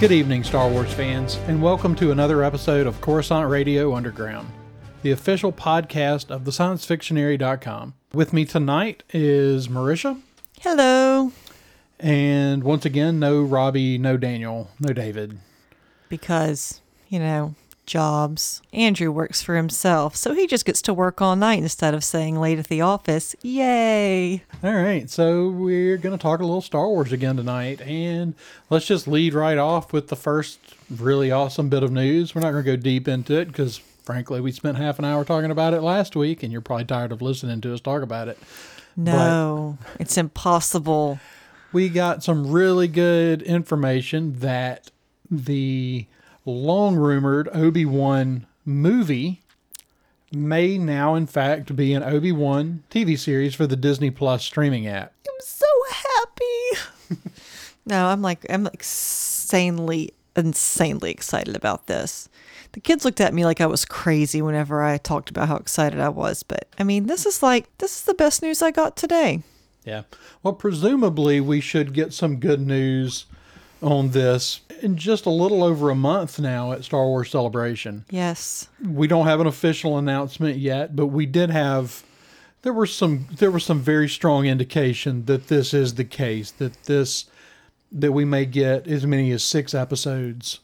Good evening, Star Wars fans, and welcome to another episode of Coruscant Radio Underground, the official podcast of thesciencefictionary.com. With me tonight is Marisha, Hello. and once again, no Robbie, no Daniel, no David. Because, you know, jobs. Andrew works for himself, so he just gets to work all night instead of staying late at the office. Yay. All right, so we're going to talk a little Star Wars again tonight, and let's just lead right off with the first really awesome bit of news. We're not going to go deep into it because, frankly, we spent half an hour talking about it last week, and you're probably tired of listening to us talk about it. No, it's impossible. We got some really good information that the long rumored Obi Wan movie may now, in fact, be an Obi Wan TV series for the Disney Plus streaming app. I'm so happy. no, I'm like, I'm like insanely, insanely excited about this. The kids looked at me like I was crazy whenever I talked about how excited I was. But I mean, this is like, this is the best news I got today. Yeah. Well, presumably we should get some good news on this in just a little over a month now at Star Wars Celebration. Yes. We don't have an official announcement yet, but we did have there were some there was some very strong indication that this is the case that this that we may get as many as 6 episodes.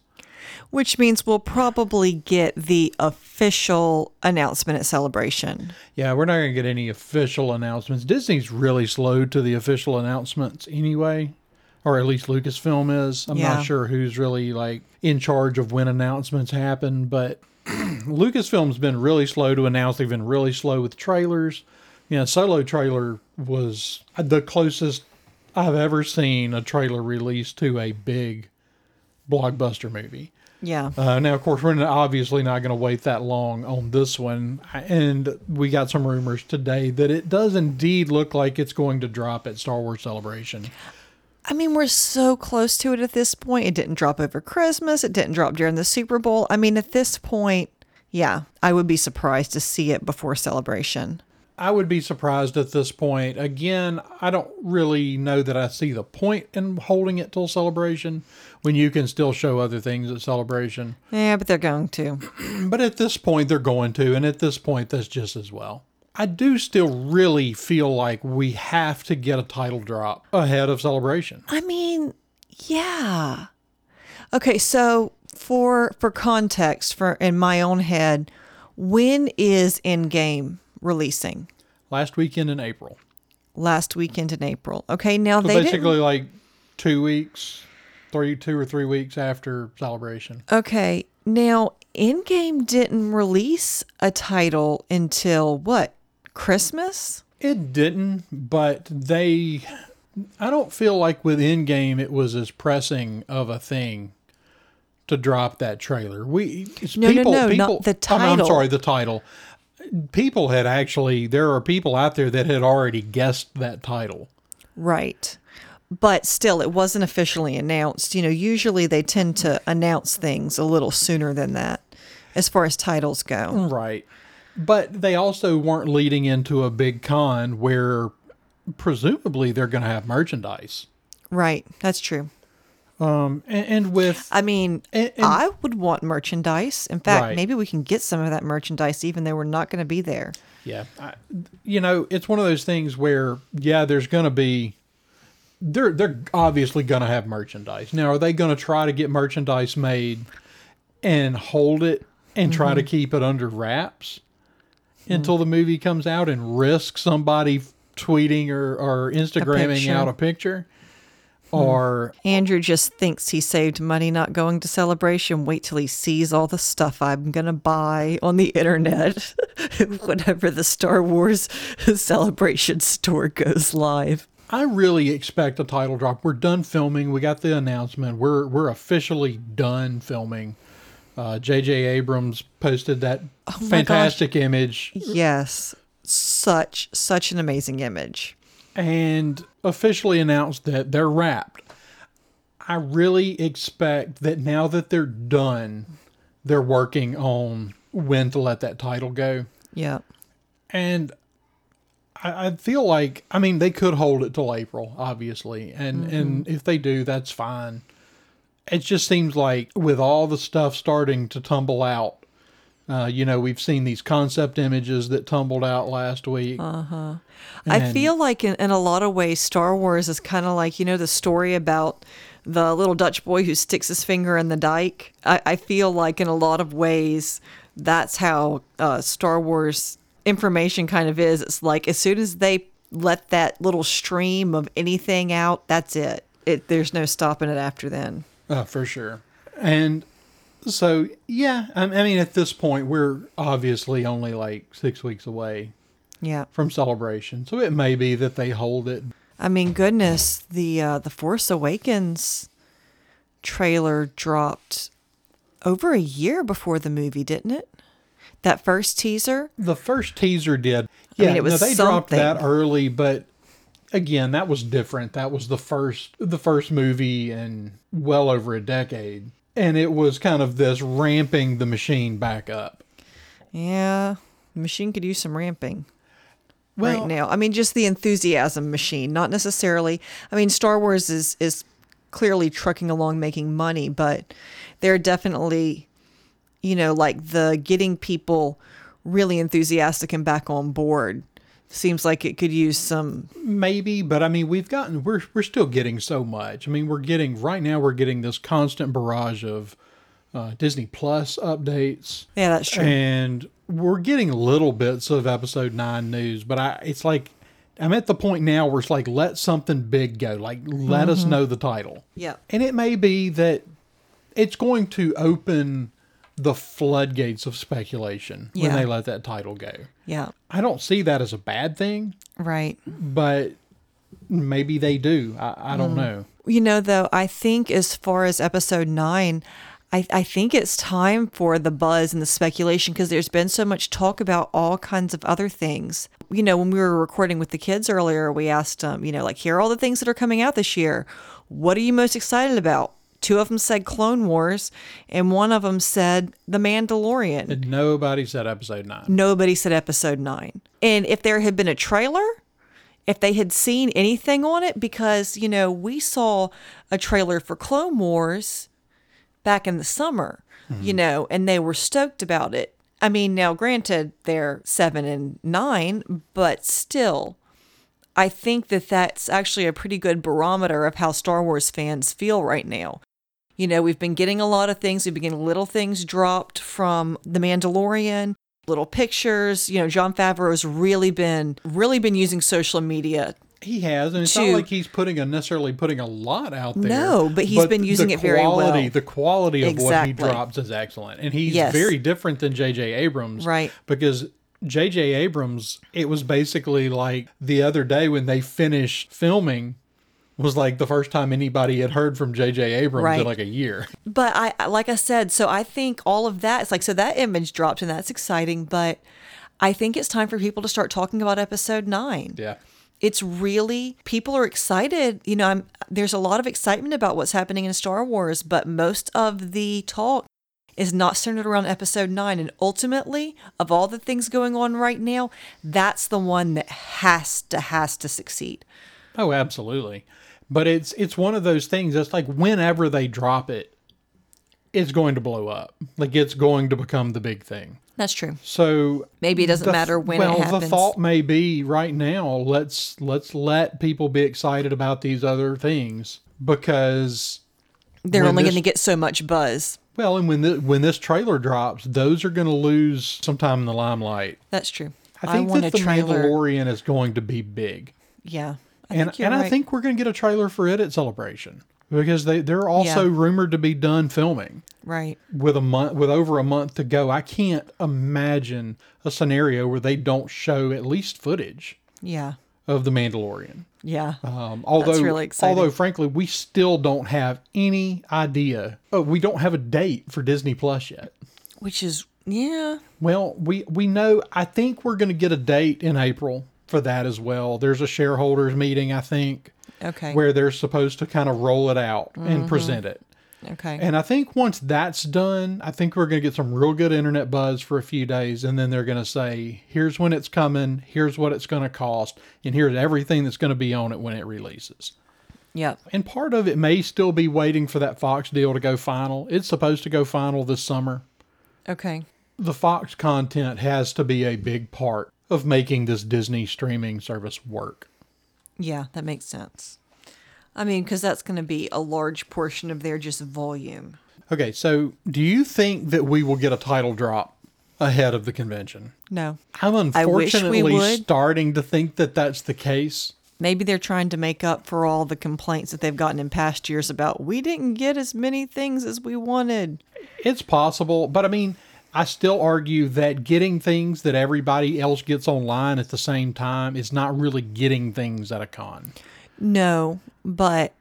Which means we'll probably get the official announcement at Celebration. Yeah, we're not going to get any official announcements. Disney's really slow to the official announcements anyway, or at least Lucasfilm is. I'm Yeah. not sure who's really like in charge of when announcements happen, but Lucasfilm's been really slow to announce. They've been really slow with trailers. You know, Solo trailer was the closest I've ever seen a trailer released to a big blockbuster movie. Yeah. Uh, now, of course, we're obviously not going to wait that long on this one. And we got some rumors today that it does indeed look like it's going to drop at Star Wars Celebration. I mean, we're so close to it at this point. It didn't drop over Christmas, it didn't drop during the Super Bowl. I mean, at this point, yeah, I would be surprised to see it before Celebration. I would be surprised at this point. Again, I don't really know that I see the point in holding it till Celebration when you can still show other things at Celebration. Yeah, but they're going to. But at this point, they're going to. And at this point, that's just as well. I do still really feel like we have to get a title drop ahead of Celebration. I mean, yeah. Okay, so for for context, for in my own head, when is Endgame releasing? last weekend in April. Last weekend in April. Okay, now So they basically, didn't. like two weeks, three, two or three weeks after celebration. Okay, now Endgame didn't release a title until what? Christmas? It didn't, but they. I don't feel like with Endgame it was as pressing of a thing to drop that trailer. We No, no, people, no, not people, the I'm- I'm sorry, the title. People had actually. There are people out there that had already guessed that title. Right. But still, it wasn't officially announced. You know, usually they tend to announce things a little sooner than that as far as titles go. Right. But they also weren't leading into a big con where presumably they're going to have merchandise. Right. That's true. Um, and, and with I mean, And- and- I would want merchandise. In fact, Right. maybe we can get some of that merchandise even though we're not going to be there. yeah, I, you know, it's one of those things where yeah, there's going to be they're they're obviously going to have merchandise. Now, are they going to try to get merchandise made and hold it and try to mm-hmm. keep it under wraps Mm-hmm. until the movie comes out and risk somebody tweeting or, or Instagramming picture. out a picture? Hmm. Or Andrew just thinks he saved money not going to celebration. Wait till he sees all the stuff I'm going to buy on the internet whenever the Star Wars celebration store goes live. I really expect a title drop. We're done filming. We got the announcement. We're we're officially done filming. Uh, J.J. Abrams posted that Oh fantastic image Yes. Such, such an amazing image. and officially announced that they're wrapped. I really expect that now that they're done, they're working on when to let that title go. Yeah. And I, I feel like I mean they could hold it till April, obviously, and and if they do, that's fine. It just seems like with all the stuff starting to tumble out, uh, you know, we've seen these concept images that tumbled out last week. Uh huh. I feel like in, in a lot of ways, Star Wars is kind of like, you know, the story about the little Dutch boy who sticks his finger in the dike. I, I feel like in a lot of ways, that's how uh, Star Wars information kind of is. It's like as soon as they let that little stream of anything out, that's it. It there's no stopping it after then. Uh, for sure. And so, yeah, I, I mean, at this point, we're obviously only like six weeks away Yeah. from celebration. So it may be that they hold it. I mean, goodness, the uh, the Force Awakens trailer dropped over a year before the movie, didn't it? That first teaser. The first teaser did. I Yeah, mean, it was no, they dropped that early, but again, that was different. That was the first the first movie in well over a decade. And it was kind of this ramping the machine back up. Yeah, the machine could use some ramping Well, right now. I mean, just the enthusiasm machine, not necessarily. I mean, Star Wars is is clearly trucking along making money, but they're definitely, you know, like the getting people really enthusiastic and back on board. Seems like it could use some maybe, but I mean, we've gotten we're we're still getting so much. I mean, we're getting right now we're getting this constant barrage of uh, Disney Plus updates. Yeah, that's true. And we're getting little bits of episode nine news, but I it's like I'm at the point now where it's like let something big go. Like let Mm-hmm. us know the title. Yeah. And it may be that it's going to open the floodgates of speculation when they let that title go. Yeah. I don't see that as a bad thing, Right. but maybe they do. I, I Mm. don't know. You know, though, I think as far as episode nine, I, I think it's time for the buzz and the speculation because there's been so much talk about all kinds of other things. You know, when we were recording with the kids earlier, we asked them, you know, like, here are all the things that are coming out this year. What are you most excited about? Two of them said Clone Wars, and one of them said The Mandalorian. And nobody said episode nine. Nobody said episode nine. And if there had been a trailer, if they had seen anything on it, because, you know, we saw a trailer for Clone Wars back in the summer, you mm-hmm. know, and they were stoked about it. I mean, now granted, they're seven and nine, but still, I think that that's actually a pretty good barometer of how Star Wars fans feel right now. You know, we've been getting a lot of things. We've been getting little things dropped from The Mandalorian, little pictures. You know, Jon Favreau's really been really been using social media. He has, and it's to- not like he's putting a necessarily putting a lot out there. No, but he's been using it very well. The quality of what he drops is excellent, and he's Yes. very different than J.J. Abrams, Right. Because J.J. Abrams, it was basically like the other day when they finished filming. Was like the first time anybody had heard from J.J. Abrams Right. in like a year. But I, like I said, so I think all of that, it's like, so that image dropped and that's exciting. But I think it's time for people to start talking about episode nine. Yeah. It's really, people are excited. You know, I'm, there's a lot of excitement about what's happening in Star Wars, but most of the talk is not centered around episode nine. And ultimately, of all the things going on right now, that's the one that has to, has to succeed. Oh, absolutely. But it's it's one of those things that's like whenever they drop it, it's going to blow up. Like it's going to become the big thing. That's true. So Maybe it doesn't the- matter when well, it happens. the thought may be right now. Let's let's let people be excited about these other things because They're only going to get so much buzz. well, and when the, when this trailer drops, those are going to lose sometime in the limelight. That's true. I think want that the trailer. Mandalorian is going to be big. Yeah. I and and I think we're going to get a trailer for it at Celebration because they they're also Yeah. rumored to be done filming right. with a month with over a month to go. I can't imagine a scenario where they don't show at least footage Yeah. of the Mandalorian. Yeah. Um, although, really exciting. although frankly, we still don't have any idea. Oh, we don't have a date for Disney Plus yet. Which is yeah. Well, we we know. I think we're going to get a date in April for that as well. There's a shareholders meeting, I think, Okay. where they're supposed to kind of roll it out and mm-hmm. present it. okay. And I think once that's done, I think we're going to get some real good internet buzz for a few days. And then they're going to say, here's when it's coming, here's what it's going to cost, and here's everything that's going to be on it when it releases. Yep. And part of it may still be waiting for that Fox deal to go final. It's supposed to go final this summer. Okay. The Fox content has to be a big part of making this Disney streaming service work. Yeah, that makes sense. I mean, because that's going to be a large portion of their just volume. Okay, so do you think that we will get a title drop ahead of the convention? No. I'm I wish we unfortunately starting to think that that's the case. Maybe they're trying to make up for all the complaints that they've gotten in past years about we didn't get as many things as we wanted. It's possible, but I mean, I still argue that getting things that everybody else gets online at the same time is not really getting things at a con. No, but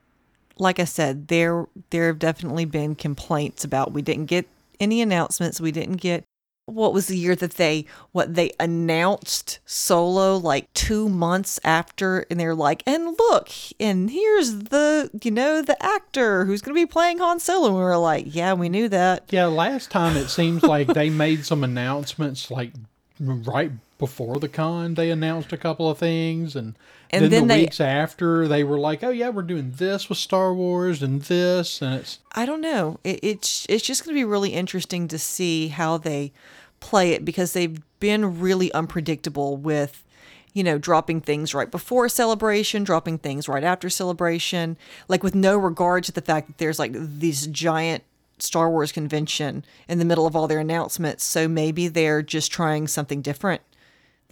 like I said, there there have definitely been complaints about we didn't get any announcements. We didn't get what was the year that they what they announced solo like two months after and they're like and look and here's the you know the actor who's gonna be playing Han Solo. And we were like yeah we knew that. Yeah, last time it seems like they made some announcements like right before the con. They announced a couple of things, and, And then, then the they- weeks after they were like, "Oh yeah, we're doing this with Star Wars and this," and it's I don't know. It, it's it's just going to be really interesting to see how they play it because they've been really unpredictable with, you know, dropping things right before celebration, dropping things right after celebration, like with no regard to the fact that there's like this giant Star Wars convention in the middle of all their announcements. So maybe they're just trying something different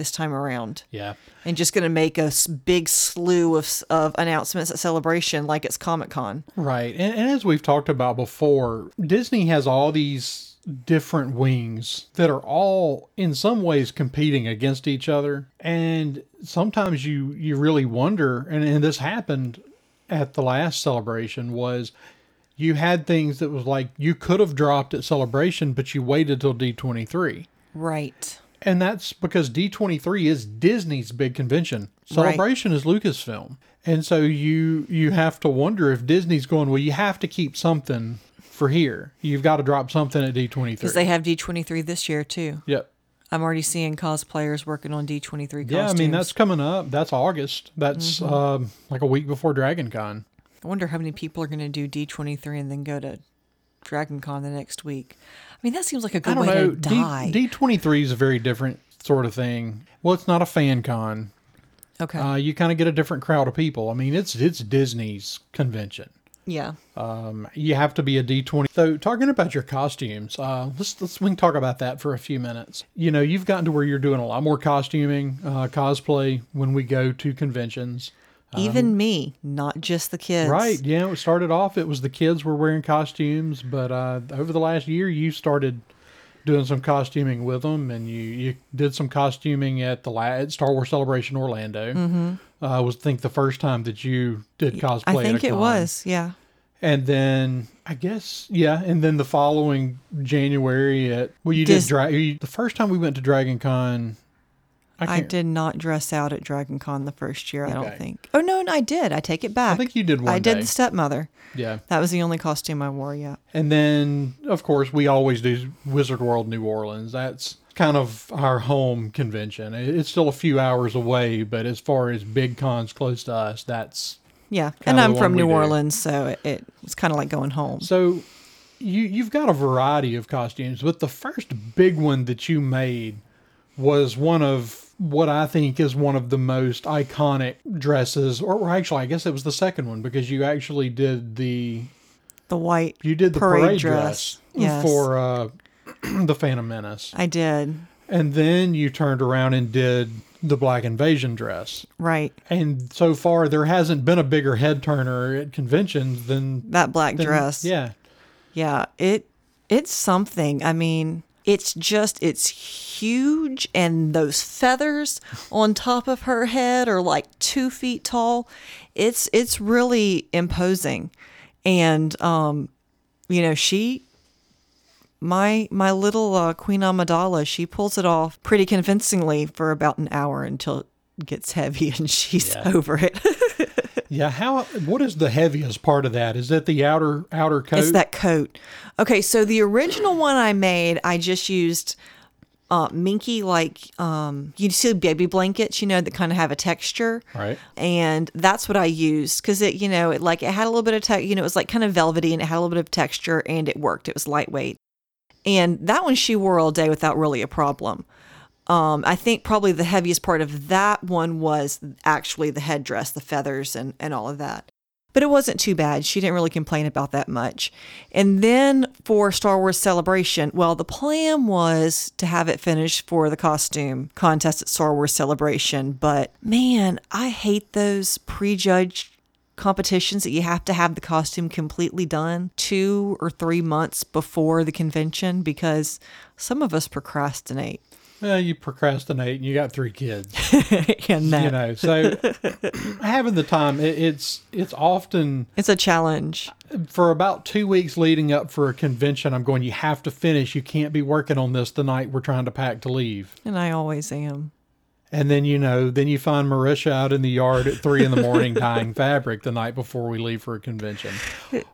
this time around yeah. and just going to make a big slew of, of announcements at celebration like it's Comic Con. Right. And, and as we've talked about before, Disney has all these different wings that are all in some ways competing against each other. And sometimes you you really wonder and, and this happened at the last celebration was you had things that was like you could have dropped at celebration but you waited till D23. Right. And that's because D23 is Disney's big convention. Celebration is Lucasfilm. And so you you have to wonder if Disney's going, well, you have to keep something for here. You've got to drop something at D23. Because they have D23 this year too. yep. I'm already seeing cosplayers working on D23 costumes. Yeah, I mean that's coming up. That's August. That's Mm-hmm. um, like a week before Dragon Con. I wonder how many people are going to do D23 and then go to Dragon Con the next week. I mean, that seems like a good way know. to die. D twenty three is a very different sort of thing. Well, it's not a fan con. okay. Uh, you kind of get a different crowd of people. I mean, it's it's Disney's convention. yeah. Um, you have to be a D twenty. So, talking about your costumes, uh, let's let's we can talk about that for a few minutes. You know, you've gotten to where you're doing a lot more costuming, uh, cosplay when we go to conventions. Even me, not just the kids. Um, Right. Yeah. It started off, it was the kids were wearing costumes, but uh, over the last year, you started doing some costuming with them, and you, you did some costuming at the la- at Star Wars Celebration Orlando. Mm-hmm. Uh, was think the first time that you did cosplay. I think it con. was. Yeah. And then I guess yeah, and then the following January at well, you did Dis- dra- you, the first time we went to Dragon Con. I, I did not dress out at Dragon Con the first year, I Okay. don't think. Oh, no, no, I did. I take it back. I think you did one I did the stepmother. Yeah, That was the only costume I wore, yeah. and then of course we always do Wizard World New Orleans. That's kind of our home convention. It's still a few hours away, but as far as big cons close to us, that's Yeah. And I'm from New do. Orleans, so it, it was kind of like going home. So you you've got a variety of costumes, but the first big one that you made was one of what I think is one of the most iconic dresses, or, actually, I guess it was the second one because you actually did the The white you did the Parade parade, dress, dress, yes. for uh, the Phantom Menace, I did. and then you turned around and did the Black Invasion dress. Right. And so far, there hasn't been a bigger head turner at conventions than That black than- dress. Yeah, Yeah, it it's something. I mean, it's just it's huge and those feathers on top of her head are like two feet tall. It's it's really imposing. And um, you know, she my my little uh, Queen Amidala, she pulls it off pretty convincingly for about an hour until it gets heavy and she's Yeah. over it. Yeah, how what is the heaviest part of that? Is that the outer outer coat? It's that coat. Okay, so the original one I made, I just used uh, minky, like um, you see baby blankets, you know, that kind of have a texture. Right. And that's what I used because it, you know, it like it had a little bit of, te- you know, it was like kind of velvety and it had a little bit of texture and it worked. It was lightweight. And that one she wore all day without really a problem. Um, I think probably the heaviest part of that one was actually the headdress, the feathers, and, and all of that. But it wasn't too bad. She didn't really complain about that much. And then for Star Wars Celebration, well, the plan was to have it finished for the costume contest at Star Wars Celebration. But man, I hate those prejudged competitions that you have to have the costume completely done two or three months before the convention because some of us procrastinate. Well, you procrastinate and you got three kids. and that, you know, so having the time, it, it's it's often it's a challenge. for about two weeks leading up for a convention. I'm going. You have to finish. You can't be working on this the night we're trying to pack to leave. And I always am. And then you know, then you find Marisha out in the yard at three in the morning dyeing fabric the night before we leave for a convention,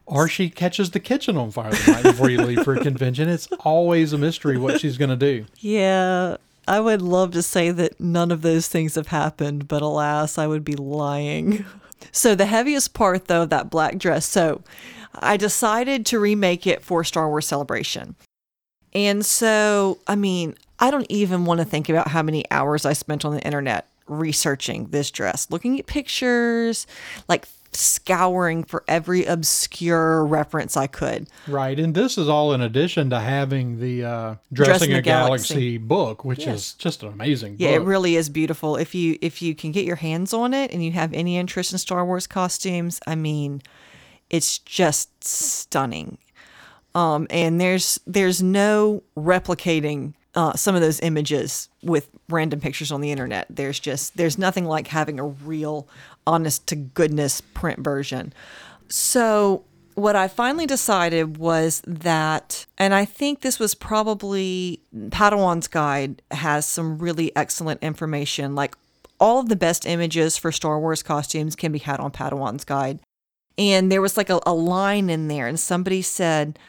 or she catches the kitchen on fire the night before you leave for a convention. It's always a mystery what she's going to do. Yeah, I would love to say that none of those things have happened, but alas, I would be lying. So, the heaviest part, though, of that black dress. So, I decided to remake it for Star Wars Celebration. And so, I mean, I don't even want to think about how many hours I spent on the internet researching this dress, looking at pictures, like scouring for every obscure reference I could. Right, and this is all in addition to having the uh, dressing, the a galaxy. Galaxy. book, which Yes. is just an amazing Yeah, it really is beautiful. If you if you can get your hands on it and you have any interest in Star Wars costumes, I mean, it's just stunning. Um, and there's there's no replicating uh, some of those images with random pictures on the internet. There's just there's nothing like having a real, honest to goodness print version. So what I finally decided was that, and I think this was probably Padawan's Guide has some really excellent information. Like all of the best images for Star Wars costumes can be had on Padawan's Guide. And there was like a, a line in there, and somebody said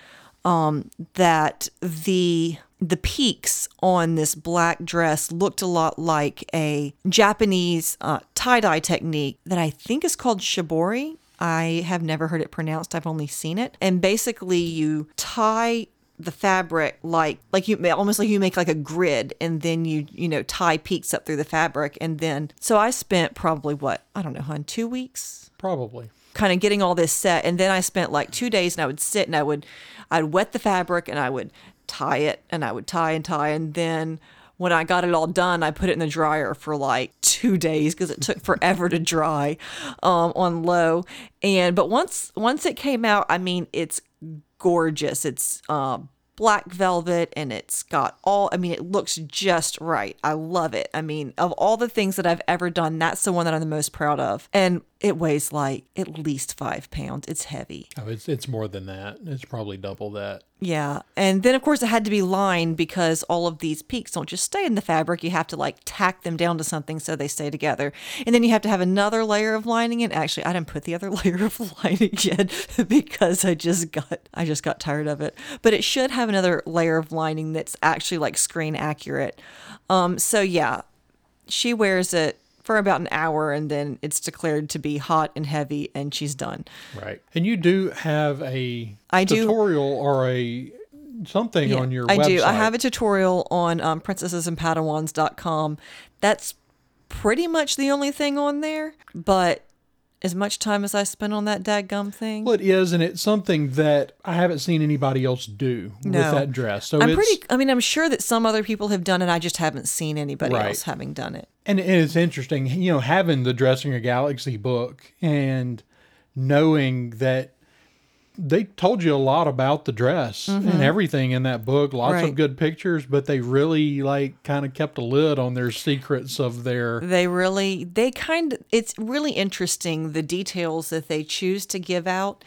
um, that the the peaks on this black dress looked a lot like a Japanese uh, tie dye technique that I think is called shibori. I have never heard it pronounced. I've only seen it. And basically, you tie the fabric like like you almost like you make like a grid and then you you know tie peaks up through the fabric and then so I spent probably what I don't know hun two weeks Probably. kind of getting all this set and then i spent like two days and i would sit and i would i'd wet the fabric and i would tie it and i would tie and tie and then when i got it all done i put it in the dryer for like two days because it took forever to dry um, on low. And but once once it came out i mean it's gorgeous. It's uh, black velvet and it's got all i mean it looks just right. I love it. I mean of all the things that i've ever done that's the one that i'm the most proud of. And it weighs like at least five pounds. It's heavy. Oh, it's it's more than that. It's probably double that. yeah. And then of course it had to be lined because all of these peaks don't just stay in the fabric. You have to like tack them down to something so they stay together. And then you have to have another layer of lining and actually i didn't put the other layer of lining yet because i just got i just got tired of it. But it should have another layer of lining that's actually like screen accurate. Um so yeah she wears it for about an hour and then it's declared to be hot and heavy and she's done Right. And you do have a I do- tutorial or a something on your I website. do. I have a tutorial on um, princessesandpadawans.com. That's pretty much the only thing on there. But as much time as I spent on that dadgum thing, Well, it is, and it's something that I haven't seen anybody else do No. with that dress. So I'm pretty. I mean, I'm sure that some other people have done it. I just haven't seen anybody Right. else having done it. and it's interesting, you know, having the Dressing a Galaxy book and knowing that they told you a lot about the dress and everything in that book. Lots Mm-hmm. Right. of good pictures, but they really like kind of kept a lid on their secrets of their. They really, they kind of, it's really interesting the details that they choose to give out.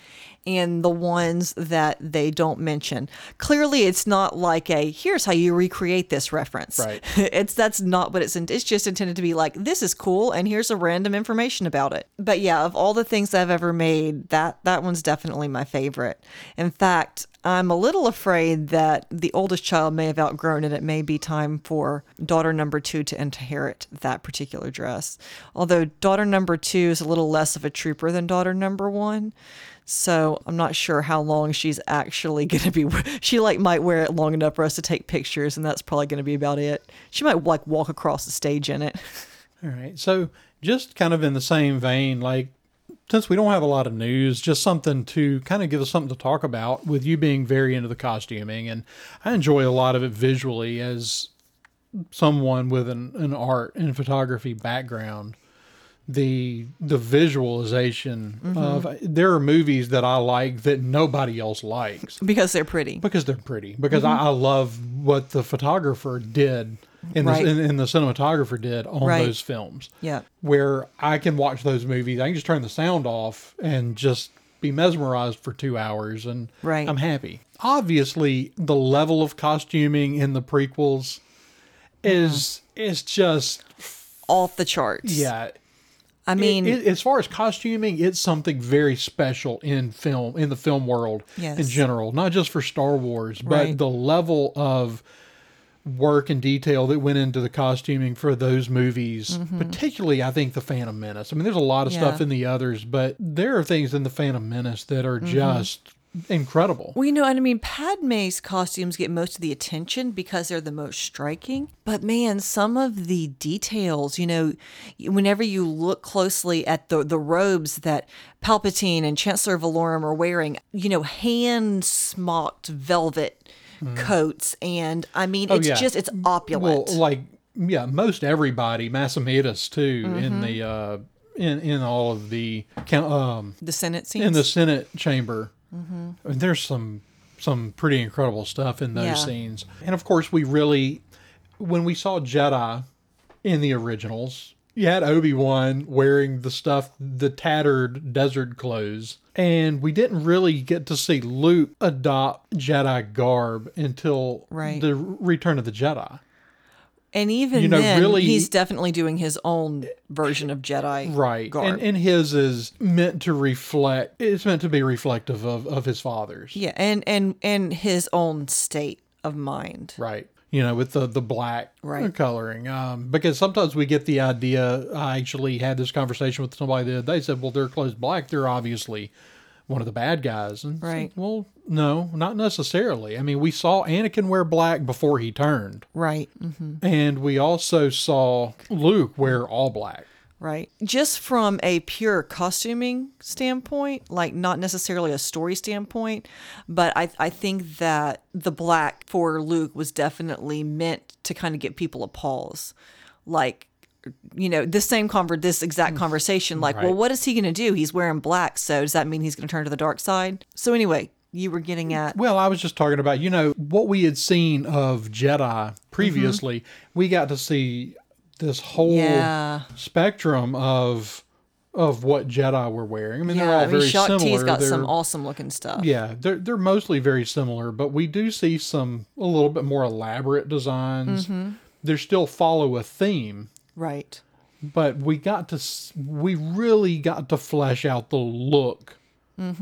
And the ones that they don't mention. Clearly, it's not like a here's how you recreate this reference. Right. it's that's not what it's in, it's just intended to be like this is cool and here's a random information about it. But yeah, of all the things I've ever made, that that one's definitely my favorite. In fact, I'm a little afraid that the oldest child may have outgrown it. It may be time for daughter number two to inherit that particular dress. Although daughter number two is a little less of a trooper than daughter number one. So I'm not sure how long she's actually going to be. She like might wear it long enough for us to take pictures, and that's probably going to be about it. She might like walk across the stage in it. All right. So just kind of in the same vein, like since we don't have a lot of news, just something to kind of give us something to talk about with you being very into the costuming. And I enjoy a lot of it visually as someone with an, an art and photography background. The the visualization mm-hmm. of there are movies that I like that nobody else likes because they're pretty. because they're pretty. Because I, mm-hmm. I love what the photographer did and, Right. the, and, and the cinematographer did on Right. those films Yeah. where I can watch those movies. I can just turn the sound off and just be mesmerized for two hours, and Right. I'm happy. Obviously, the level of costuming in the prequels mm-hmm. is is just Off the charts. yeah. I mean, It- as far as costuming, it's something very special in film in the film world in general, not just for Star Wars, but Right. the level of work and detail that went into the costuming for those movies, particularly I think the Phantom Menace. I mean, there's a lot of stuff Mm-hmm. In the others, but there are things in the Phantom Menace that are Mm-hmm. just incredible. Well, you know, and I mean, Padme's costumes get most of the attention because they're the most striking. But man, some of the details, you know, whenever you look closely at the the robes that Palpatine and Chancellor Valorum are wearing, you know, hand smocked velvet coats, and I mean, Oh, it's yeah. just it's opulent. Well, like yeah, most everybody, Mas Amedda's too, Mm-hmm. in the uh, in in all of the count- um the Senate scenes. in the Senate chamber. And there's some some pretty incredible stuff in those Yeah. scenes. And of course, we really when we saw Jedi in the originals, you had Obi Wan wearing the stuff, the tattered desert clothes, and we didn't really get to see Luke adopt Jedi garb until Right. the Return of the Jedi. And even you know, then, really- he's definitely doing his own version of Jedi Right. garb. And, and his is meant to reflect, it's meant to be reflective of, of his father's. yeah, and and and his own state of mind. Right. You know, with the the black Right. coloring. Um, because sometimes we get the idea. I actually had this conversation with somebody the other day. Said, "Well, they're clothes black. They're obviously one of the bad guys." And Right. well, no, not necessarily. I mean, we saw Anakin wear black before he turned, Right. hmm and we also saw Luke wear all black. Right. Just from a pure costuming standpoint, like not necessarily a story standpoint, but I, I think that the black for Luke was definitely meant to kind of get people a pause. Like, you know, this same conver- this exact mm. conversation, like, well, what is he going to do? He's wearing black. So does that mean he's going to turn to the dark side? So anyway, you were getting mm, at, Well, I was just talking about, you know, what we had seen of Jedi previously. Mm-hmm. We got to see this whole Yeah. spectrum of of what Jedi were wearing. I mean, they're all I mean, very Shaak Ti's similar. got They're- some awesome looking stuff. yeah, they're they're mostly very similar, but we do see some a little bit more elaborate designs. Mm-hmm. They still follow a theme, Right. but we got to, we really got to flesh out the look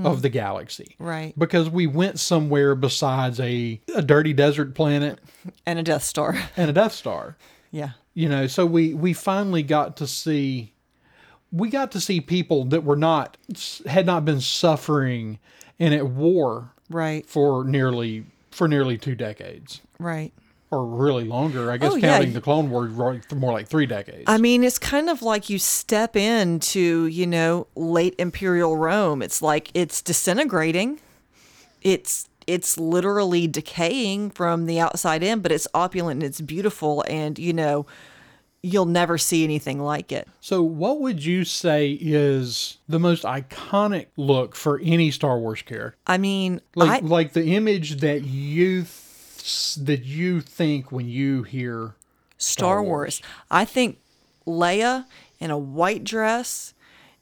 of the galaxy. Mm-hmm. Right. Because we went somewhere besides a, a dirty desert planet And a Death Star. and a Death Star. yeah. You know, so we we finally got to see we got to see people that were not had not been suffering and at war Right. for nearly for nearly two decades Right. Or really longer. I guess Oh, yeah. counting the Clone Wars, for more like three decades. I mean, it's kind of like you step into, you know, late imperial Rome. It's like it's disintegrating. It's it's literally decaying from the outside in, but it's opulent and it's beautiful and, you know, you'll never see anything like it. so, what would you say is the most iconic look for any Star Wars character? I mean, Like I like the image that you th- that you think when you hear Star Wars. I think Leia in a white dress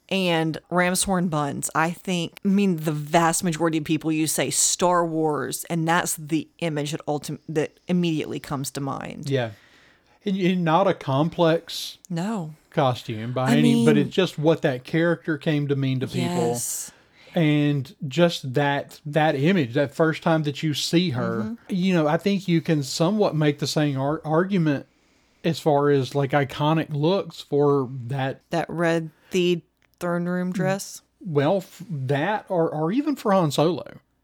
and ramshorn buns. I think, I mean, the vast majority of people you say Star Wars, and that's the image that ultim- that immediately comes to mind. Yeah. And, and not a complex No. costume by I any, but it's just what that character came to mean to people. Yes. And just that that image that first time that you see her Mm-hmm. you know i think you can somewhat make the same ar- argument as far as like iconic looks for that That red the throne Mm. room dress. well f- that or, or even for han solo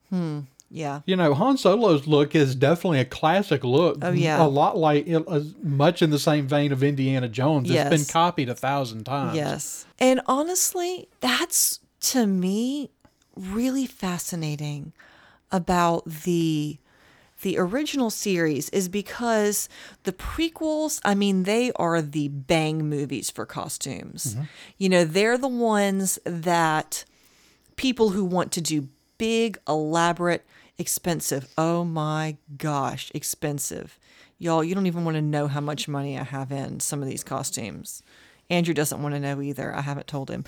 hmm Yeah. you know han solo's look is definitely a classic look Oh, yeah. a lot like much in the same vein of indiana jones it's been copied a thousand times Yes. And honestly, that's to me really fascinating about the the original series is because the prequels, I mean, they are the bang movies for costumes. Mm-hmm. You know, they're the ones that people who want to do big, elaborate, expensive. Oh my gosh, expensive. Y'all, you don't even want to know how much money I have in some of these costumes. Andrew doesn't want to know either. I haven't told him.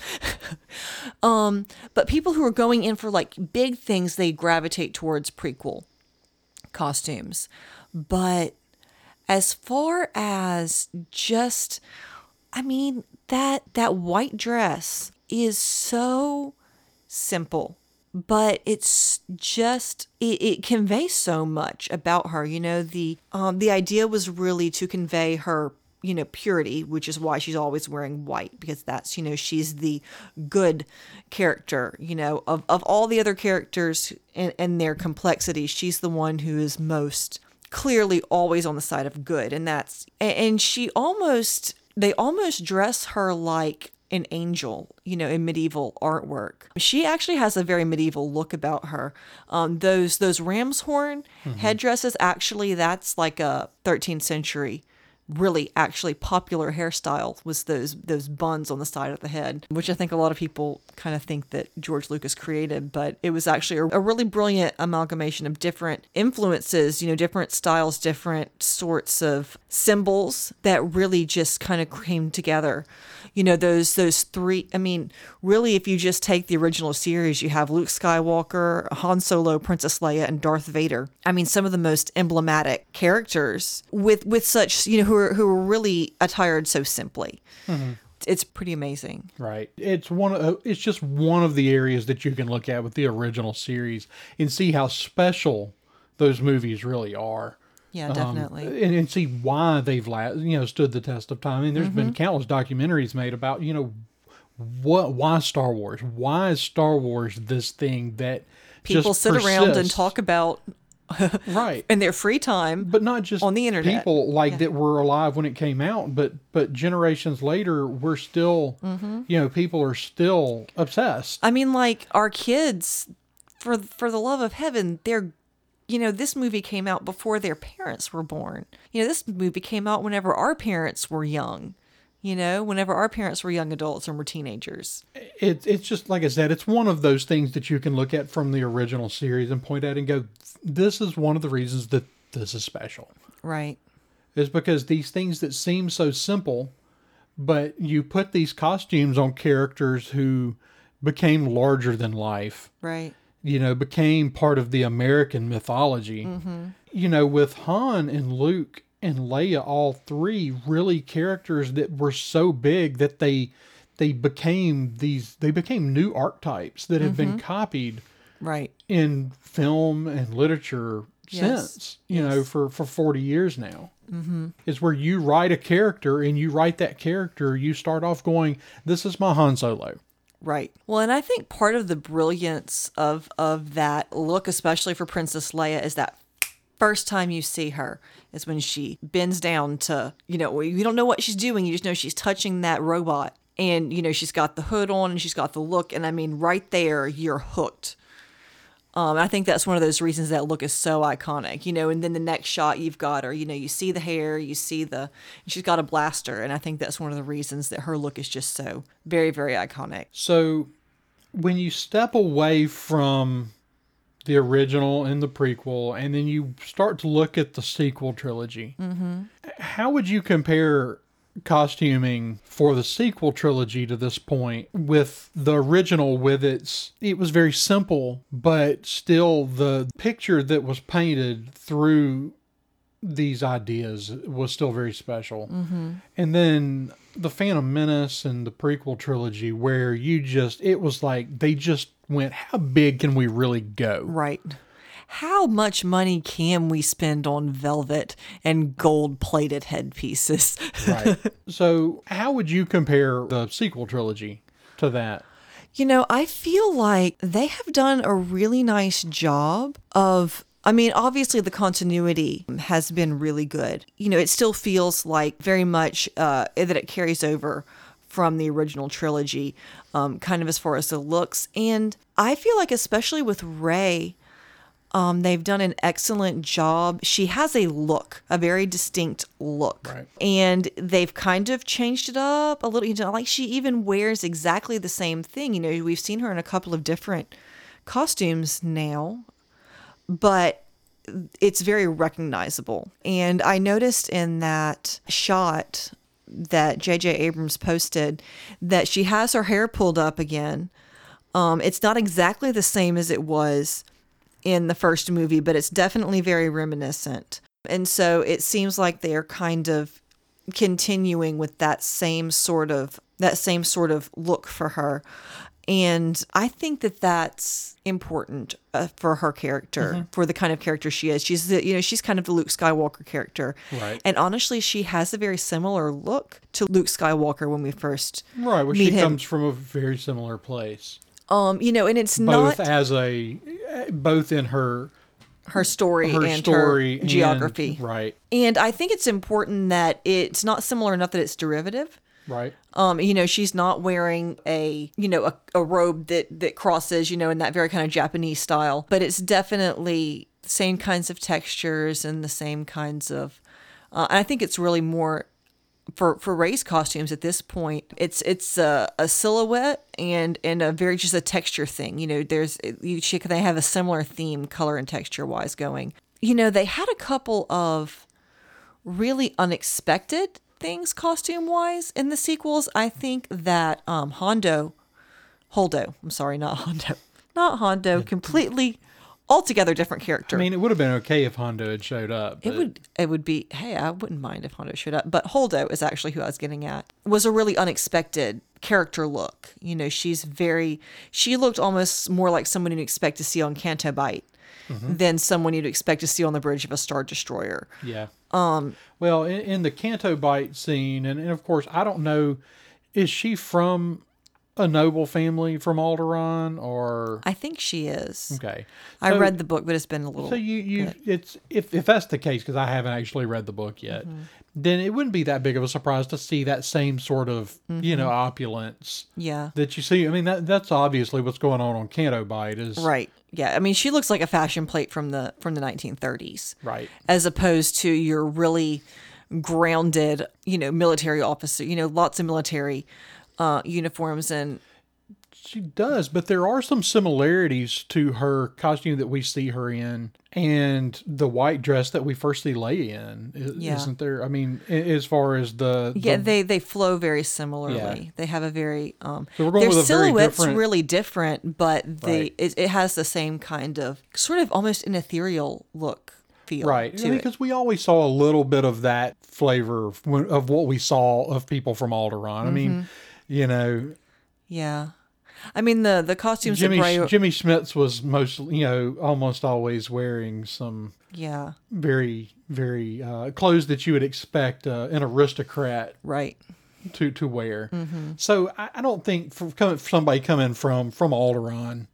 um, but people who are going in for like big things, they gravitate towards prequel costumes. But as far as just I mean that that white dress is so simple but it's just it, it conveys so much about her you know the um the idea was really to convey her you know purity which is why she's always wearing white because that's you know she's the good character you know of, of all the other characters and, and their complexity she's the one who is most clearly always on the side of good and that's and she almost they almost dress her like an angel, you know, in medieval artwork. She actually has a very medieval look about her. Um, those those ram's horn headdresses, actually, that's like a 13th century, really actually popular hairstyle. Was those those buns on the side of the head, which I think a lot of people kind of think that George Lucas created, but it was actually a, a really brilliant amalgamation of different influences, you know, different styles, different sorts of symbols that really just kind of came together you know those those three i mean really if you just take the original series you have luke skywalker han solo princess leia and darth vader i mean some of the most emblematic characters with with such you know who are who are really attired so simply it's pretty amazing Right. It's one of it's just one of the areas that you can look at with the original series and see how special those movies really are. yeah Um, definitely and, and see why they've la- you know stood the test of time. I And there's been Mm-hmm. countless documentaries made about you know what why Star Wars? Why is Star Wars this thing that people sit around and talk about right? in their free time but not just on the internet. people like Yeah. that were alive when it came out but but generations later we're still Mm-hmm. you know people are still obsessed I mean, like our kids, for for the love of heaven, they're, you know, this movie came out before their parents were born. You know, this movie came out whenever our parents were young. You know, whenever our parents were young adults and were teenagers. it, it's just like i said it's one of those things that you can look at from the original series and point at and go this is one of the reasons that this is special Right. is because these things that seem so simple but you put these costumes on characters who became larger than life Right. you know, became part of the American mythology. Mm-hmm. You know, with Han and Luke and Leia, all three really characters that were so big that they they became these they became new archetypes that have been copied Right. in film and literature Yes. since you know for for 40 years now mm-hmm. is where you write a character and you write that character you start off going this is my han solo Right. Well, and I think part of the brilliance of of that look, especially for Princess Leia, is that first time you see her is when she bends down to, you know, you don't know what she's doing. You just know she's touching that robot. And, you know, she's got the hood on and she's got the look. And I mean, right there, you're hooked. Um, I think that's one of those reasons that look is so iconic, you know. And then the next shot, you've got her, you know, you see the hair, you see the, she's got a blaster, and I think that's one of the reasons that her look is just so very, very iconic. So, when you step away from the original and the prequel, and then you start to look at the sequel trilogy, how would you compare costuming for the sequel trilogy to this point with the original with its it was very simple but still the picture that was painted through these ideas was still very special. Mm-hmm. and then the phantom menace and the prequel trilogy where you just it was like they just went how big can we really go Right. How much money can we spend on velvet and gold plated headpieces? right so how would you compare the sequel trilogy to that You know, I feel like they have done a really nice job of. I mean, obviously, the continuity has been really good. You know, it still feels like very much uh, that it carries over from the original trilogy, um, kind of as far as the looks. And I feel like, especially with Rey, um, they've done an excellent job. She has a look, a very distinct look. Right. And they've kind of changed it up a little. You know, like she even wears exactly the same thing. You know, we've seen her in a couple of different costumes now, but it's very recognizable. And I noticed in that shot that J.J. Abrams posted that she has her hair pulled up again. Um, it's not exactly the same as it was in the first movie, but it's definitely very reminiscent. And so it seems like they are kind of continuing with that same sort of that same sort of look for her. And I think that that's important uh, for her character, for the kind of character she is. She's the, you know, she's kind of the Luke Skywalker character. Right. And honestly, she has a very similar look to Luke Skywalker when we first right well she him. comes from a very similar place Um, you know, and it's both not as a both in her her story her and story her and- geography. right And I think it's important that it's not similar enough that it's derivative. Right Um, you know, she's not wearing a, you know, a, a robe that that crosses, you know, in that very kind of Japanese style, but it's definitely the same kinds of textures and the same kinds of. Uh, and I think it's really more for for race costumes at this point. It's it's a, a silhouette and and a very just a texture thing. You know, there's you they have a similar theme, color and texture wise going. You know, they had a couple of really unexpected things costume wise in the sequels. I think that um Hondo Holdo, I'm sorry, not Hondo. Not Hondo, completely altogether different character. I mean, it would have been okay if Hondo had showed up. it would it would be hey, I wouldn't mind if Hondo showed up, but Holdo is actually who I was getting at. Was a really unexpected character look. You know, she's very she looked almost more like someone you'd expect to see on Canto Bight than someone you'd expect to see on the bridge of a Star Destroyer. Yeah. Um. Well, in, in the Canto Bight scene, and, and of course, I don't know, is she from a noble family from Alderaan, or I think she is. okay? I read the book, but it's been a little. So you you it's if if that's the case because I haven't actually read the book yet, Mm-hmm. then it wouldn't be that big of a surprise to see that same sort of you Mm-hmm. know opulence yeah. that you see. I mean that that's obviously what's going on on Canto Bight is Right. Yeah. I mean, she looks like a fashion plate from the from the 1930s. right. as opposed to your really grounded, you know, military officer, you know, lots of military uh, uniforms and She does, but there are some similarities to her costume that we see her in and the white dress that we first see Leia in, Yeah. isn't there? I mean, as far as the, yeah, the- they they flow very similarly. Yeah. They have a very um So their with a very silhouettes different- really different, but they Right. it, it has the same kind of sort of almost an ethereal look feel right to it. because we always saw a little bit of that flavor of, of what we saw of people from Alderaan. I mean, Mm-hmm. you know, Yeah. I mean the the costumes Jimmy Bray Jimmy Smits was most you know almost always wearing some Yeah. very very uh, clothes that you would expect uh, an aristocrat Right. to to wear. Mm-hmm. So I, I don't think for coming for somebody coming from from Alderaan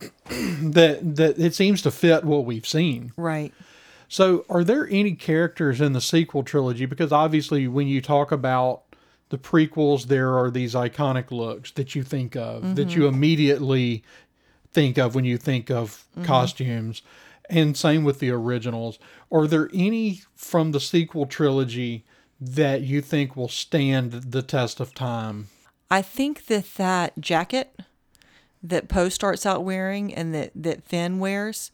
that that it seems to fit what we've seen. Right. So are there any characters in the sequel trilogy? Because obviously when you talk about the prequels, there are these iconic looks that you think of that you immediately think of when you think of costumes. And same with the originals. Are there any from the sequel trilogy that you think will stand the test of time? I think that that jacket that Poe starts out wearing and that that Finn wears,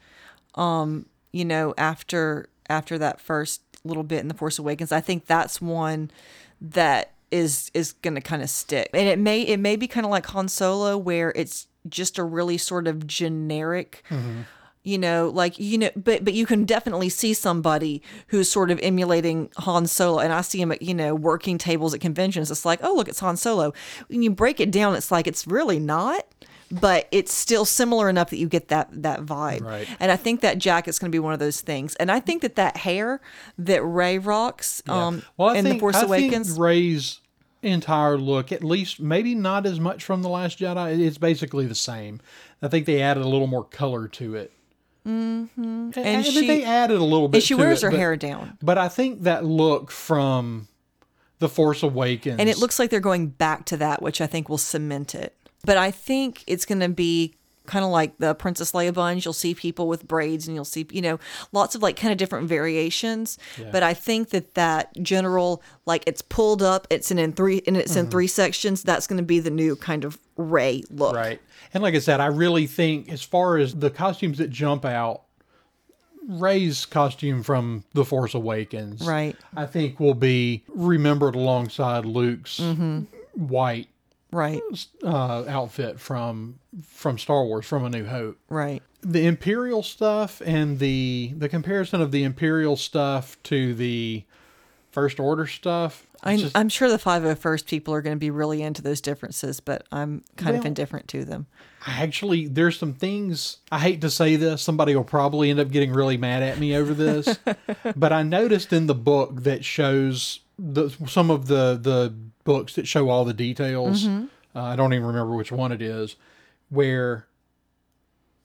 um, you know, after after that first little bit in the Force Awakens, I think that's one that is is going to kind of stick. And it may it may be kind of like Han Solo where it's just a really sort of generic you know like you know but but you can definitely see somebody who's sort of emulating Han Solo. And I see him at you know working tables at conventions. It's like oh look it's Han Solo. When you break it down it's like it's really not but it's still similar enough that you get that that vibe. Right. and I think that jacket's going to be one of those things. And I think that that hair that Rey rocks um Well, I in think, the Force I Awakens think Rey's entire look, at least maybe not as much from the Last Jedi. It's basically the same. I think they added a little more color to it. Mm-hmm. And, And I she- mean, they added a little bit. and she wears it, her but- hair down But I think that look from the Force Awakens, and it looks like they're going back to that which I think will cement it but I think it's going to be kind of like the Princess Leia buns you'll see people with braids and you'll see you know lots of like kind of different variations but I think that that general like it's pulled up it's in, in three and it's in Mm-hmm. three sections that's going to be the new kind of Rey look Right. And like I said, I really think as far as the costumes that jump out, Rey's costume from The Force Awakens, Right. I think will be remembered alongside Luke's Mm-hmm. white right uh, outfit from from Star Wars, from A New Hope. right The Imperial stuff and the the comparison of the Imperial stuff to the First Order stuff. I, it's just- I'm sure the 501st people are going to be really into those differences, but I'm kind of indifferent to them. I actually there's some things I hate to say this somebody will probably end up getting really mad at me over this but I noticed in the book that shows the some of the the books that show all the details uh, I don't even remember which one it is where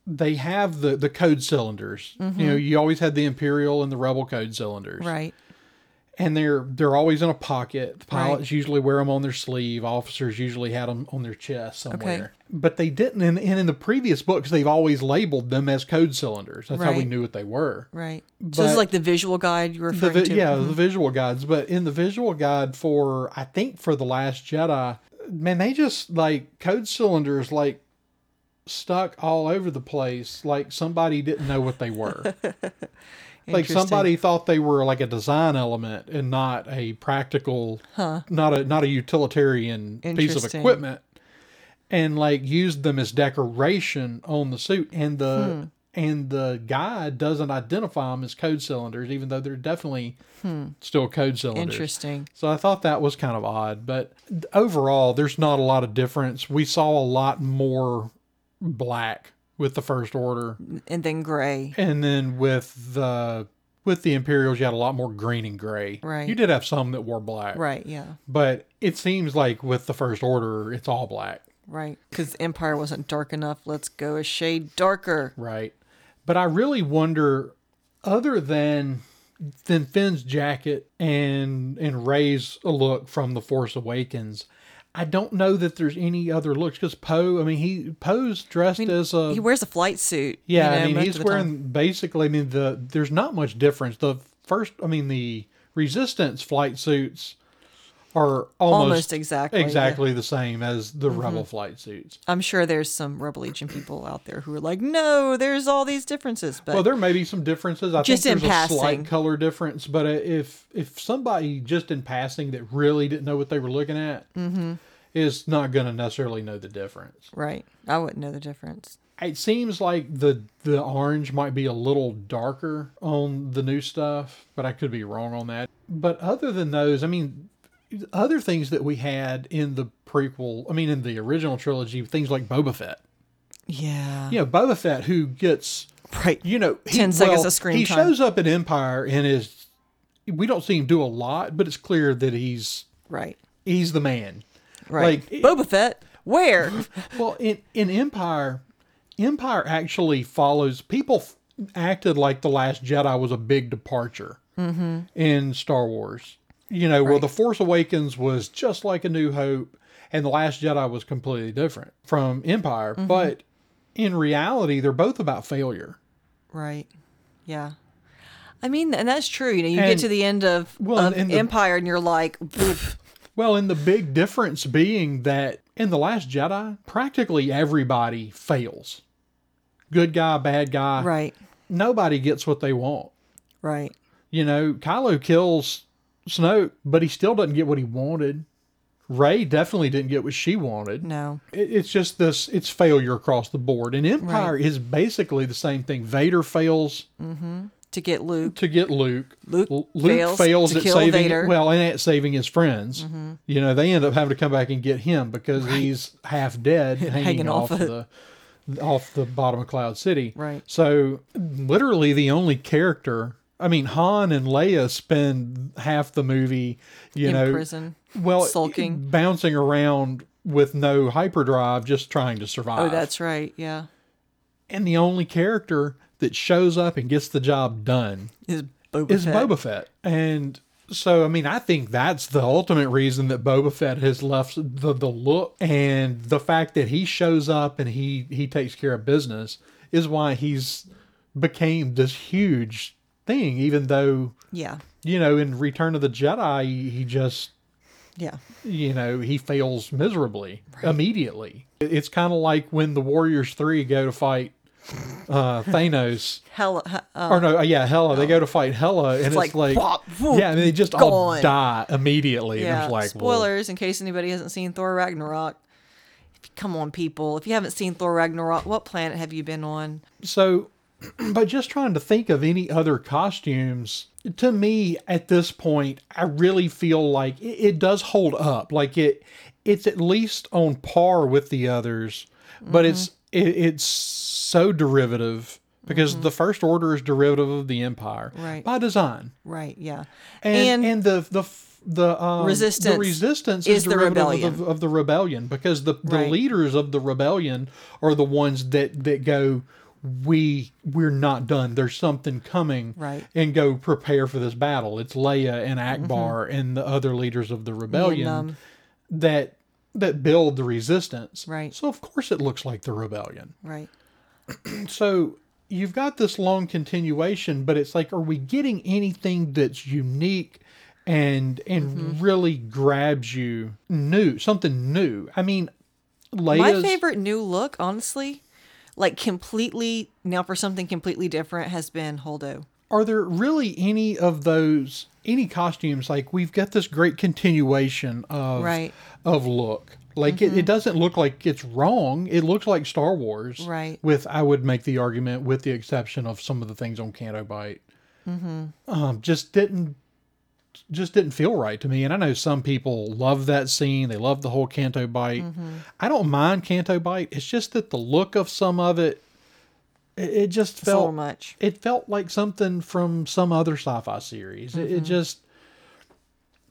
they have the the code cylinders. You know you always had the imperial and the rebel code cylinders. Right. And they're they're always in a pocket. The pilots Right. usually wear them on their sleeve. Officers usually had them on their chest somewhere. Okay. But they didn't. And, and in the previous books, they've always labeled them as code cylinders. That's how we knew what they were. Right. so this is like the visual guide you're referring vi- to. yeah, the mm-hmm. visual guides. But in the visual guide for I think for the Last Jedi, man, they just like code cylinders like stuck all over the place. Like somebody didn't know what they were. like somebody thought they were like a design element and not a practical not a not a utilitarian piece of equipment and like used them as decoration on the suit and the Hmm. and the guide doesn't identify them as code cylinders even though they're definitely still code cylinders Hmm. Interesting. so I thought that was kind of odd, but overall, there's not a lot of difference. We saw a lot more black with the First Order, And then gray. and then with the with the Imperials, you had a lot more green and gray. Right. You did have some that wore black, Right. Yeah. but it seems like with the First Order, it's all black, Right. Because Empire wasn't dark enough. Let's go a shade darker. right? But I really wonder, other than than Finn's jacket and and Rey's look from the Force Awakens. I don't know that there's any other looks because Poe. I mean, he Poe's dressed as a He wears a flight suit. you yeah. know, I mean, he's the time. wearing basically. I mean, the there's not much difference. The first, I mean, the Resistance flight suits are almost, Almost exactly, yeah. Mm-hmm. exactly the same as the Rebel flight suits. I'm sure there's some Rebel Legion people out there who are like, no, there's all these differences. But Well, there may be some differences. I Just think in there's a passing. slight color difference, but if if somebody just in passing that really didn't know what they were looking at Mm-hmm. is not going to necessarily know the difference. right, I wouldn't know the difference. It seems like the the orange might be a little darker on the new stuff, but I could be wrong on that. But other than those, I mean, other things that we had in the prequel, I mean, in the original trilogy, things like Boba Fett. Yeah. You know, Boba Fett, who gets Right. you know, he, 10 seconds well, of screen He time. shows up in Empire and is. We don't see him do a lot, but it's clear that he's Right. he's the man. Right. Like, Boba Fett. Where? Well, in in Empire, Empire actually follows. People acted like the Last Jedi was a big departure mm-hmm. in Star Wars. You know, well, the Force Awakens was just like A New Hope, and the Last Jedi was completely different from Empire. Mm-hmm. But in reality, they're both about failure. right. Yeah. I mean, and that's true. You know, you get to the end of, well, of and the- Empire and you're like. Well, and the big difference being that in The Last Jedi, practically everybody fails. Good guy, bad guy. right. Nobody gets what they want. Right. You know, Kylo kills Snoke, but he still doesn't get what he wanted. Rey definitely didn't get what she wanted. No. It- It's just this, it's failure across the board. And Empire is basically the same thing. Vader fails To get Luke. to get Luke. Luke L- fails to at saving, Vader. Mm-hmm. well, and at saving his friends. You know, they end up having to come back and get him because he's half dead, hanging, Hanging off, off the off the bottom of Cloud City. Right. So, literally, the only character. I mean, Han and Leia spend half the movie, you in know, prison. well, sulking. bouncing around with no hyperdrive, just trying to survive. Oh, that's right. Yeah. and the only character that shows up and gets the job done Is Boba is Fett. Boba Fett. And so, I mean, I think that's the ultimate reason that Boba Fett has left the, the look and the fact that he shows up and he, he takes care of business is why he's became this huge thing, even though, Yeah. you know, in Return of the Jedi, he just, Yeah. you know, he fails miserably immediately. It's kind of like when the Warriors 3 go to fight uh, Thanos. Hela. he- Uh, Or no, yeah, Hela. They go to fight Hela, and it's, like, like, whoop, yeah, and they just all die immediately. And yeah. it's like, Spoilers in case anybody hasn't seen Thor Ragnarok. Come on, people. If you haven't seen Thor Ragnarok, what planet have you been on? so, but just trying to think of any other costumes. To me, at this point, I really feel like it, it does hold up. Like it, it's at least on par with the others, but it's Mm-hmm. it, it's so derivative because the First Order is derivative of the Empire Right. by design. Right. Yeah. and and, the the the um, Resistance the resistance is is, the derivative rebellion. Of, the, of the rebellion because the the Right. leaders of the rebellion are the ones that that go we we're not done there's something coming Right. Mm-hmm. and go prepare for this battle it's Leia and Ackbar and the other leaders of the rebellion um, that that build the resistance Right. so of course it looks like the rebellion right. so you've got this long continuation, but it's like, are we getting anything that's unique and and really grabs you new, something new? I mean, Leia's My favorite new look, honestly, like completely now for something completely different, has been Holdo. are there really any of those any costumes like we've got this great continuation of Right. of look like it, it doesn't look like it's wrong it looks like star wars Right. with i would make the argument with the exception of some of the things on canto bight Mm-hmm. um, just didn't just didn't feel right to me and i know some people love that scene they love the whole canto bight mm-hmm. i don't mind canto bight it's just that the look of some of it it, it just It's a little felt much. it felt like something from some other sci-fi series. It, it mm-hmm. just,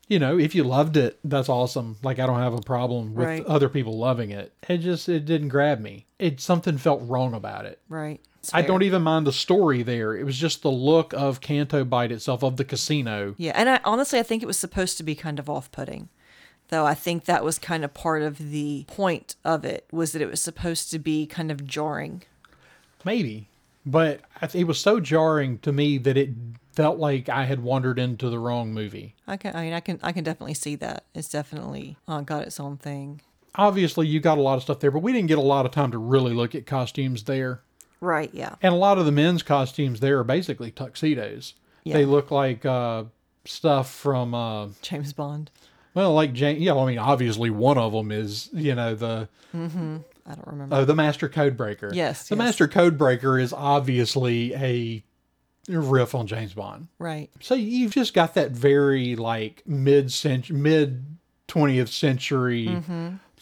you know, if you loved it, that's awesome. Like I don't have a problem with Right. other people loving it. It just it didn't grab me. It something felt wrong about it. Right. I don't even mind the story there. It was just the look of Canto Bight itself of the casino. Yeah, and I honestly I think it was supposed to be kind of off-putting. Though I think that was kind of part of the point of it was that it was supposed to be kind of jarring. Maybe, but it was so jarring to me that it felt like I had wandered into the wrong movie. I can I mean I can I can definitely see that. It's definitely uh, got its own thing. Obviously, you got a lot of stuff there, but we didn't get a lot of time to really look at costumes there. Right, yeah. And a lot of the men's costumes there are basically tuxedos. They look like uh, stuff from, uh, James Bond. well, like James. Yeah, I mean, obviously one of them is, you know, the I don't remember. oh, the Master Code Breaker. Yes, the yes. Master Code Breaker is obviously a riff on James Bond. right. So you've just got that very like mid century, mid twentieth century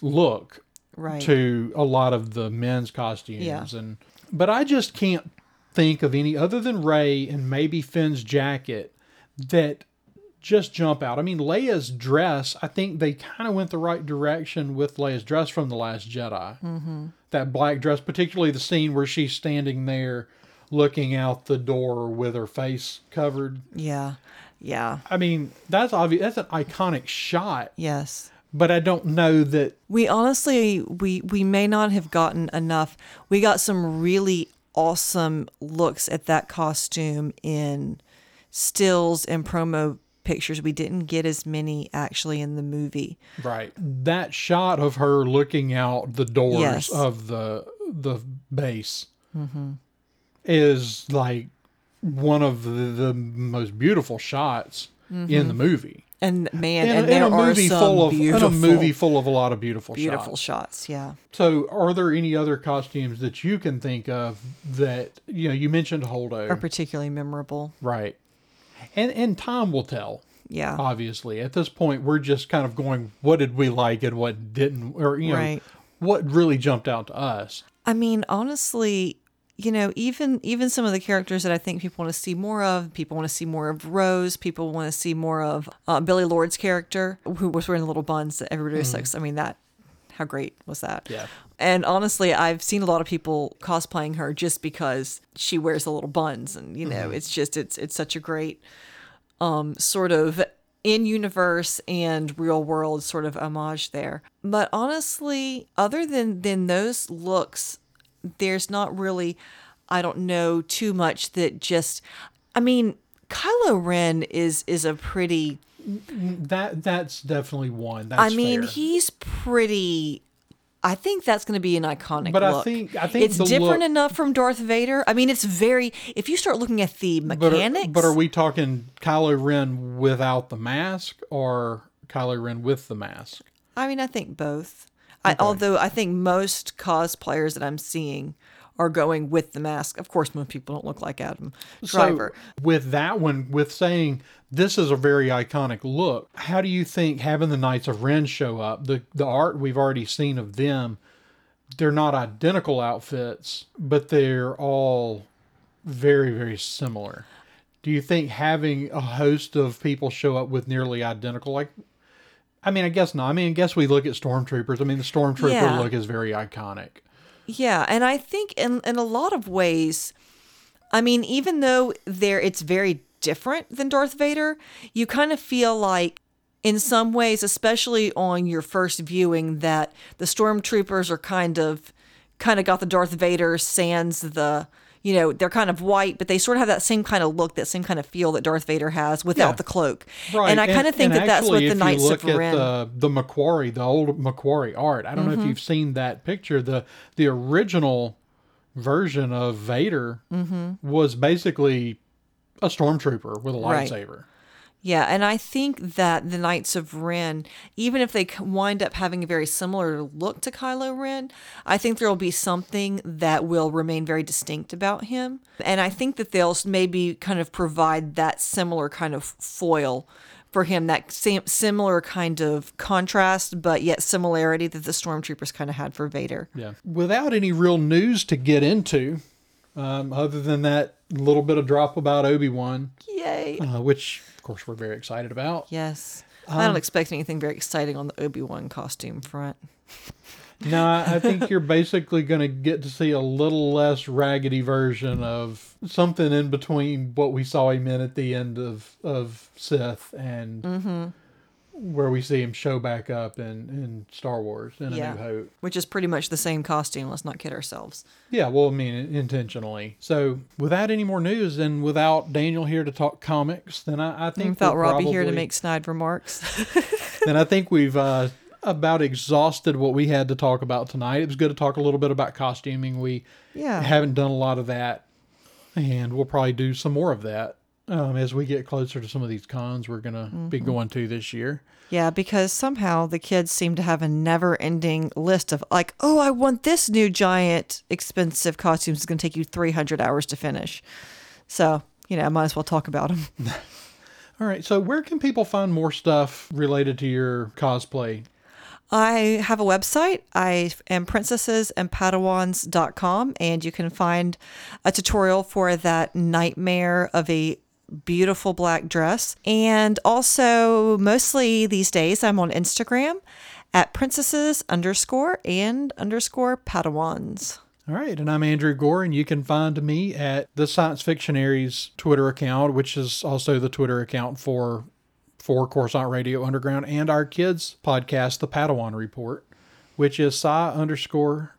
look Mm-hmm. Right. to a lot of the men's costumes Yeah. and but I just can't think of any other than Rey and maybe Finn's jacket that just jump out. I mean Leia's dress, I think they kind of went the right direction with Leia's dress from the last Jedi. Mm-hmm. That black dress, particularly the scene where she's standing there looking out the door with her face covered. Yeah. Yeah. I mean, that's obvious. That's an iconic shot, Yes. But I don't know that We honestly we we may not have gotten enough. We got some really awesome looks at that costume in stills and promo pictures. We didn't get as many actually in the movie. Right. That shot of her looking out the doors Yes. of the the base mm-hmm. is like one of the, the most beautiful shots in the mm-hmm. movie. And man, In, and in there a movie are some full of beautiful, in a movie full of a lot of beautiful, beautiful shots. shots. Yeah. So, are there any other costumes that you can think of that you know? You mentioned Holdo, Are particularly memorable. right? And and time will tell. Yeah. Obviously, at this point, we're just kind of going, what did we like and what didn't, or you know, Right. what really jumped out to us. I mean, honestly, you know, even even some of the characters that I think people want to see more of, people want to see more of Rose, people want to see more of uh, Billie Lourd's character, who was wearing the little buns that everybody was like. I mean, that how great was that? Yeah. And honestly, I've seen a lot of people cosplaying her just because she wears the little buns, and you know, it's just it's it's such a great um sort of in universe and real world sort of homage there. But honestly, other than than those looks, there's not really I don't know too much that just I mean, Kylo Ren is is a pretty That that's definitely one. That's I mean, fair. he's pretty. I think that's going to be an iconic But I think- I think it's different look- enough from Darth Vader. I mean, it's very. If you start looking at the But mechanics, are, but are we talking Kylo Ren without the mask or Kylo Ren with the mask? I mean, I think both. I, although I think most cosplayers that I'm seeing are going with the mask. Of course, most people don't look like Adam Driver. So with that one, with saying this is a very iconic look, how do you think having the Knights of Ren show up, the the art we've already seen of them, they're not identical outfits, but they're all very very similar. Do you think having a host of people show up with nearly identical like I mean, I guess not. I mean, I guess we look at stormtroopers. I mean, the stormtrooper Yeah. look is very iconic. Yeah, and I think in in a lot of ways, I mean, even though there it's very different than Darth Vader, you kind of feel like in some ways, especially on your first viewing, that the stormtroopers are kind of kind of got the Darth Vader sans the you know they're kind of white, but they sort of have that same kind of look, that same kind of feel that Darth Vader has without Yeah. the cloak. Right. And I kind of think that that's what the Knights look of at Ren. The, the McQuarrie, the old McQuarrie art. I don't know if mm-hmm. you've seen that picture. The the original version of Vader mm-hmm. was basically a stormtrooper with a Right. Lightsaber. Yeah, and I think that the Knights of Ren, even if they wind up having a very similar look to Kylo Ren, I think there will be something that will remain very distinct about him. And I think that they'll maybe kind of provide that similar kind of foil for him, that same similar kind of contrast, but yet similarity that the stormtroopers kind of had for Vader. Yeah. Without any real news to get into, um, other than that little bit of drop about Obi Wan, Yay! uh, which of course we're very excited about. Yes. I don't expect anything very exciting on the Obi Wan costume front. No, I I think you're basically going to get to see a little less raggedy version of something in between what we saw him in at the end of, of Sith and Mm-hmm. Where we see him show back up in, in Star Wars in Yeah. A New Hope. Which is pretty much the same costume, let's not kid ourselves. Yeah, well, I mean, intentionally. So, without any more news and without Daniel here to talk comics, then I, I think Without we're Robbie here to probably- make snide remarks. then I think we've uh, about exhausted what we had to talk about tonight. It was good to talk a little bit about costuming. We Yeah. haven't done a lot of that, and we'll probably do some more of that um, as we get closer to some of these cons we're gonna be Mm-hmm. going to this year. yeah, because somehow the kids seem to have a never ending list of, like, oh, I want this new giant expensive costume. It's going to take you 300 hours to finish. So, you know, I might as well talk about them. All right, so where can people find more stuff related to your cosplay? I have a website. I am princessesandpadawans.com, and you can find a tutorial for that nightmare of a beautiful black dress. And also, mostly these days, I'm on Instagram at princesses underscore and underscore padawans. All right, and I'm Andrew Gore, and you can find me at the Science Fictionaries Twitter account, which is also the Twitter account for for Coruscant Radio Underground and our kids podcast, The Padawan Report, which is sci underscore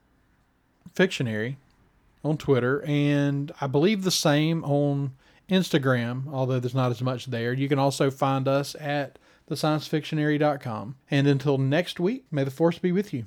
fictionary on Twitter, and I believe the same on Instagram, although there's not as much there. You can also find us at thesciencefictionary.com. And until next week, may the force be with you.